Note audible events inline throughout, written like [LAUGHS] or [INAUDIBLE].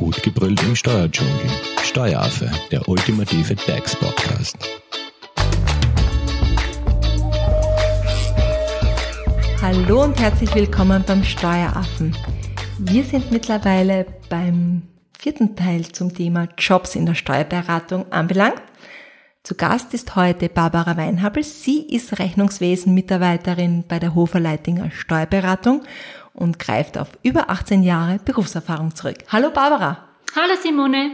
Gut gebrüllt im Steuerdschungel. Steueraffe, der ultimative DAX-Podcast. Hallo und herzlich willkommen beim Steueraffen. Wir sind mittlerweile beim vierten Teil zum Thema Jobs in der Steuerberatung anbelangt. Zu Gast ist heute Barbara Weinhabel. Sie ist Rechnungswesen-Mitarbeiterin bei der Hofer Leitinger Steuerberatung und greift auf über 18 Jahre Berufserfahrung zurück. Hallo Barbara. Hallo Simone.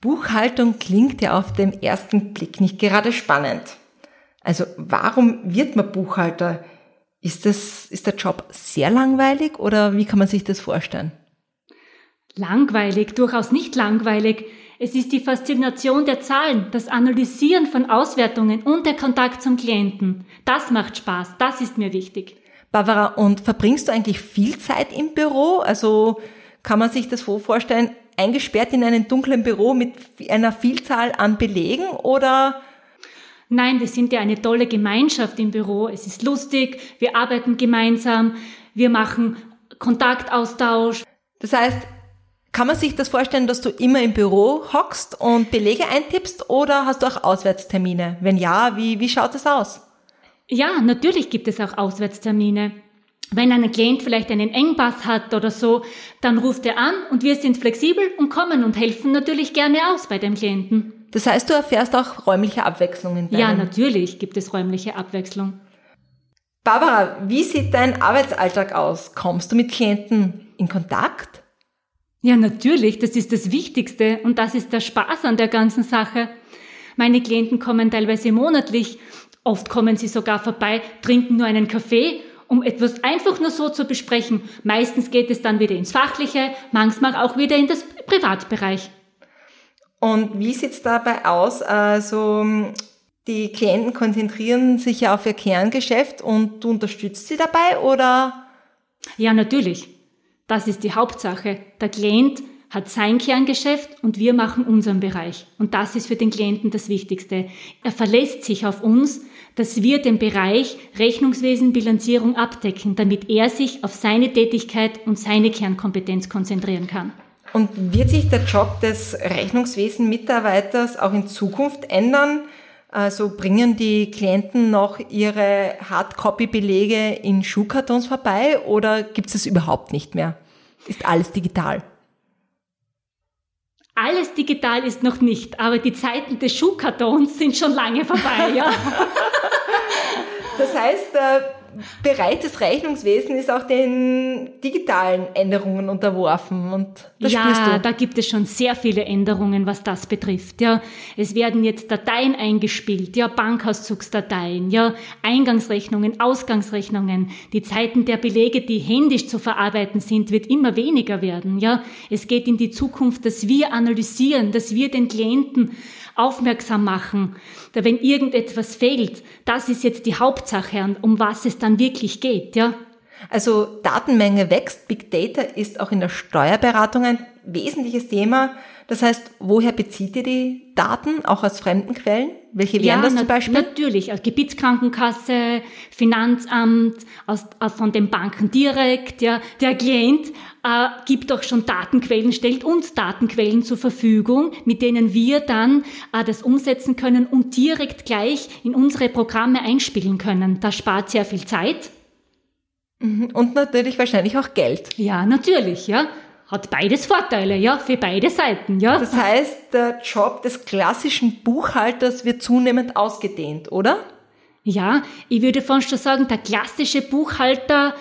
Buchhaltung klingt ja auf den ersten Blick nicht gerade spannend. Also warum wird man Buchhalter? Ist, das, ist der Job sehr langweilig oder wie kann man sich das vorstellen? Langweilig, durchaus nicht langweilig. Es ist die Faszination der Zahlen, das Analysieren von Auswertungen und der Kontakt zum Klienten. Das macht Spaß, das ist mir wichtig. Barbara, und verbringst du eigentlich viel Zeit im Büro? Also kann man sich das so vorstellen, eingesperrt in einem dunklen Büro mit einer Vielzahl an Belegen oder Nein, wir sind ja eine tolle Gemeinschaft im Büro. Es ist lustig, wir arbeiten gemeinsam, wir machen Kontaktaustausch. Das heißt, kann man sich das vorstellen, dass du immer im Büro hockst und Belege eintippst oder hast du auch Auswärtstermine? Wenn ja, wie, wie schaut das aus? Ja, natürlich gibt es auch Auswärtstermine. Wenn ein Klient vielleicht einen Engpass hat oder so, dann ruft er an und wir sind flexibel und kommen und helfen natürlich gerne aus bei dem Klienten. Das heißt, du erfährst auch räumliche Abwechslungen. Ja, natürlich gibt es räumliche Abwechslung. Barbara, wie sieht dein Arbeitsalltag aus? Kommst du mit Klienten in Kontakt? Ja, natürlich, das ist das Wichtigste und das ist der Spaß an der ganzen Sache. Meine Klienten kommen teilweise monatlich, oft kommen sie sogar vorbei, trinken nur einen Kaffee, um etwas einfach nur so zu besprechen. Meistens geht es dann wieder ins Fachliche, manchmal auch wieder in das Privatbereich. Und wie sieht's dabei aus? Also die Klienten konzentrieren sich ja auf ihr Kerngeschäft und du unterstützt sie dabei oder? Ja, natürlich. Das ist die Hauptsache. Der Klient hat sein Kerngeschäft und wir machen unseren Bereich. Und das ist für den Klienten das Wichtigste. Er verlässt sich auf uns, dass wir den Bereich Rechnungswesen, Bilanzierung abdecken, damit er sich auf seine Tätigkeit und seine Kernkompetenz konzentrieren kann. Und wird sich der Job des Rechnungswesen-Mitarbeiters auch in Zukunft ändern? Also bringen die Klienten noch ihre Hardcopy-Belege in Schuhkartons vorbei oder gibt es überhaupt nicht mehr? Ist alles digital? Alles digital ist noch nicht, aber die Zeiten des Schuhkartons sind schon lange vorbei, ja. [LAUGHS] das heißt, äh, Bereich des Rechnungswesens ist auch den digitalen Änderungen unterworfen und das ja, spürst du. da gibt es schon sehr viele Änderungen, was das betrifft. Ja, es werden jetzt Dateien eingespielt, ja, Bankauszugsdateien, ja, Eingangsrechnungen, Ausgangsrechnungen. Die Zeiten der Belege, die händisch zu verarbeiten sind, wird immer weniger werden. Ja, es geht in die Zukunft, dass wir analysieren, dass wir den Klienten aufmerksam machen, da wenn irgendetwas fehlt, das ist jetzt die Hauptsache, um was es dann wirklich geht, ja. Also Datenmenge wächst, Big Data ist auch in der Steuerberatung ein wesentliches Thema. Das heißt, woher bezieht ihr die Daten? Auch aus fremden Quellen? Welche wären ja, das zum Beispiel? Natürlich, aus Gebietskrankenkasse, Finanzamt, aus, aus von den Banken direkt. Ja. Der Klient äh, gibt auch schon Datenquellen, stellt uns Datenquellen zur Verfügung, mit denen wir dann äh, das umsetzen können und direkt gleich in unsere Programme einspielen können. Das spart sehr viel Zeit. Mhm. Und natürlich wahrscheinlich auch Geld. Ja, natürlich, ja hat beides Vorteile, ja, für beide Seiten, ja. Das heißt, der Job des klassischen Buchhalters wird zunehmend ausgedehnt, oder? Ja, ich würde fast schon sagen, der klassische Buchhalter,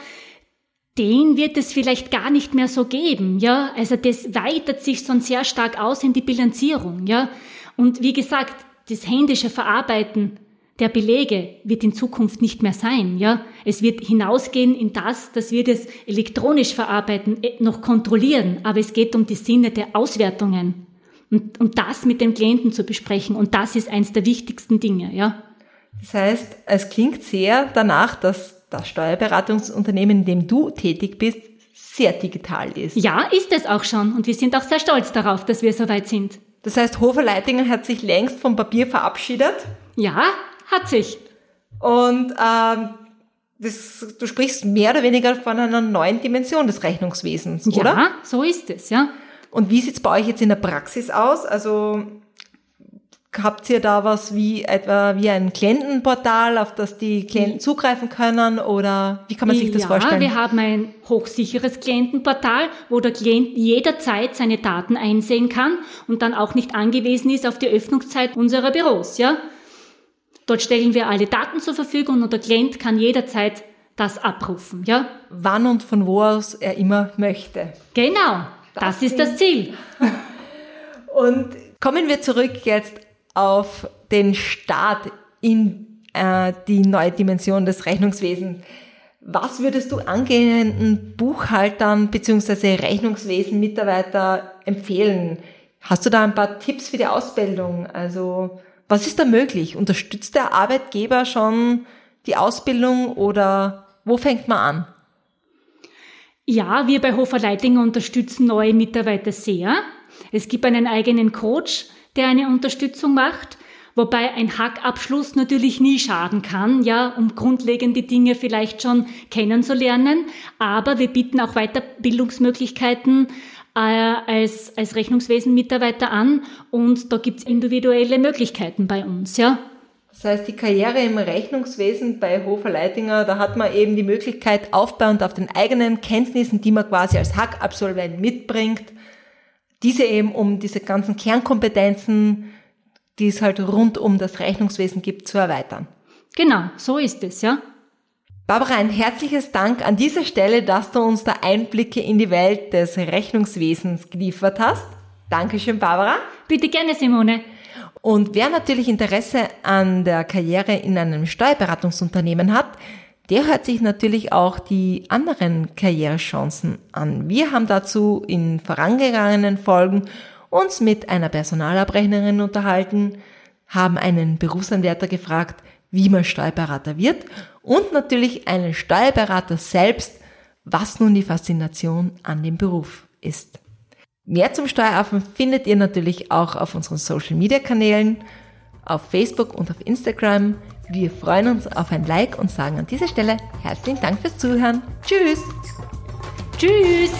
den wird es vielleicht gar nicht mehr so geben, ja. Also das weitet sich schon sehr stark aus in die Bilanzierung, ja. Und wie gesagt, das händische Verarbeiten der Belege wird in Zukunft nicht mehr sein, ja. Es wird hinausgehen in das, dass wir das elektronisch verarbeiten, äh, noch kontrollieren, aber es geht um die Sinne der Auswertungen. Und, und das mit dem Klienten zu besprechen. Und das ist eins der wichtigsten Dinge, ja. Das heißt, es klingt sehr danach, dass das Steuerberatungsunternehmen, in dem du tätig bist, sehr digital ist. Ja, ist es auch schon. Und wir sind auch sehr stolz darauf, dass wir so weit sind. Das heißt, Hofer Leitingen hat sich längst vom Papier verabschiedet. Ja, hat sich. Und ähm, das, du sprichst mehr oder weniger von einer neuen Dimension des Rechnungswesens, ja, oder? Ja, so ist es, ja. Und wie sieht's bei euch jetzt in der Praxis aus? Also Habt ihr da was wie etwa wie ein Klientenportal, auf das die Klienten zugreifen können oder wie kann man sich das ja, vorstellen? wir haben ein hochsicheres Klientenportal, wo der Klient jederzeit seine Daten einsehen kann und dann auch nicht angewiesen ist auf die Öffnungszeit unserer Büros, ja? Dort stellen wir alle Daten zur Verfügung und der Klient kann jederzeit das abrufen, ja? Wann und von wo aus er immer möchte. Genau, das, das ist das Ziel. [LAUGHS] und kommen wir zurück jetzt auf den Start in äh, die neue Dimension des Rechnungswesens. Was würdest du angehenden Buchhaltern bzw. Rechnungswesen-Mitarbeiter empfehlen? Hast du da ein paar Tipps für die Ausbildung? Also was ist da möglich? Unterstützt der Arbeitgeber schon die Ausbildung oder wo fängt man an? Ja, wir bei Hofer Leitinger unterstützen neue Mitarbeiter sehr. Es gibt einen eigenen Coach, der eine Unterstützung macht. Wobei ein Hackabschluss natürlich nie schaden kann, ja, um grundlegende Dinge vielleicht schon kennenzulernen. Aber wir bieten auch Weiterbildungsmöglichkeiten als, als Rechnungswesenmitarbeiter an und da gibt's individuelle Möglichkeiten bei uns, ja. Das heißt, die Karriere im Rechnungswesen bei Hofer Leitinger, da hat man eben die Möglichkeit, aufbauend auf den eigenen Kenntnissen, die man quasi als Hackabsolvent mitbringt, diese eben um diese ganzen Kernkompetenzen, die es halt rund um das Rechnungswesen gibt, zu erweitern. Genau, so ist es, ja. Barbara, ein herzliches Dank an dieser Stelle, dass du uns da Einblicke in die Welt des Rechnungswesens geliefert hast. Dankeschön, Barbara. Bitte gerne, Simone. Und wer natürlich Interesse an der Karriere in einem Steuerberatungsunternehmen hat, der hört sich natürlich auch die anderen Karrierechancen an. Wir haben dazu in vorangegangenen Folgen uns mit einer Personalabrechnerin unterhalten, haben einen Berufsanwärter gefragt, wie man Steuerberater wird und natürlich einen Steuerberater selbst, was nun die Faszination an dem Beruf ist. Mehr zum Steueraffen findet ihr natürlich auch auf unseren Social Media Kanälen, auf Facebook und auf Instagram. Wir freuen uns auf ein Like und sagen an dieser Stelle herzlichen Dank fürs Zuhören. Tschüss! Tschüss!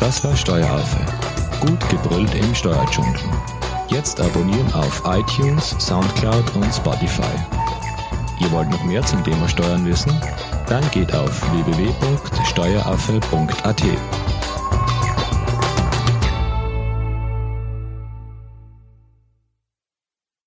Das war Steueraffe. Gut gebrüllt im Steuerdschungel. Jetzt abonnieren auf iTunes, Soundcloud und Spotify. Ihr wollt noch mehr zum Thema Steuern wissen? Dann geht auf www.steueraffe.at.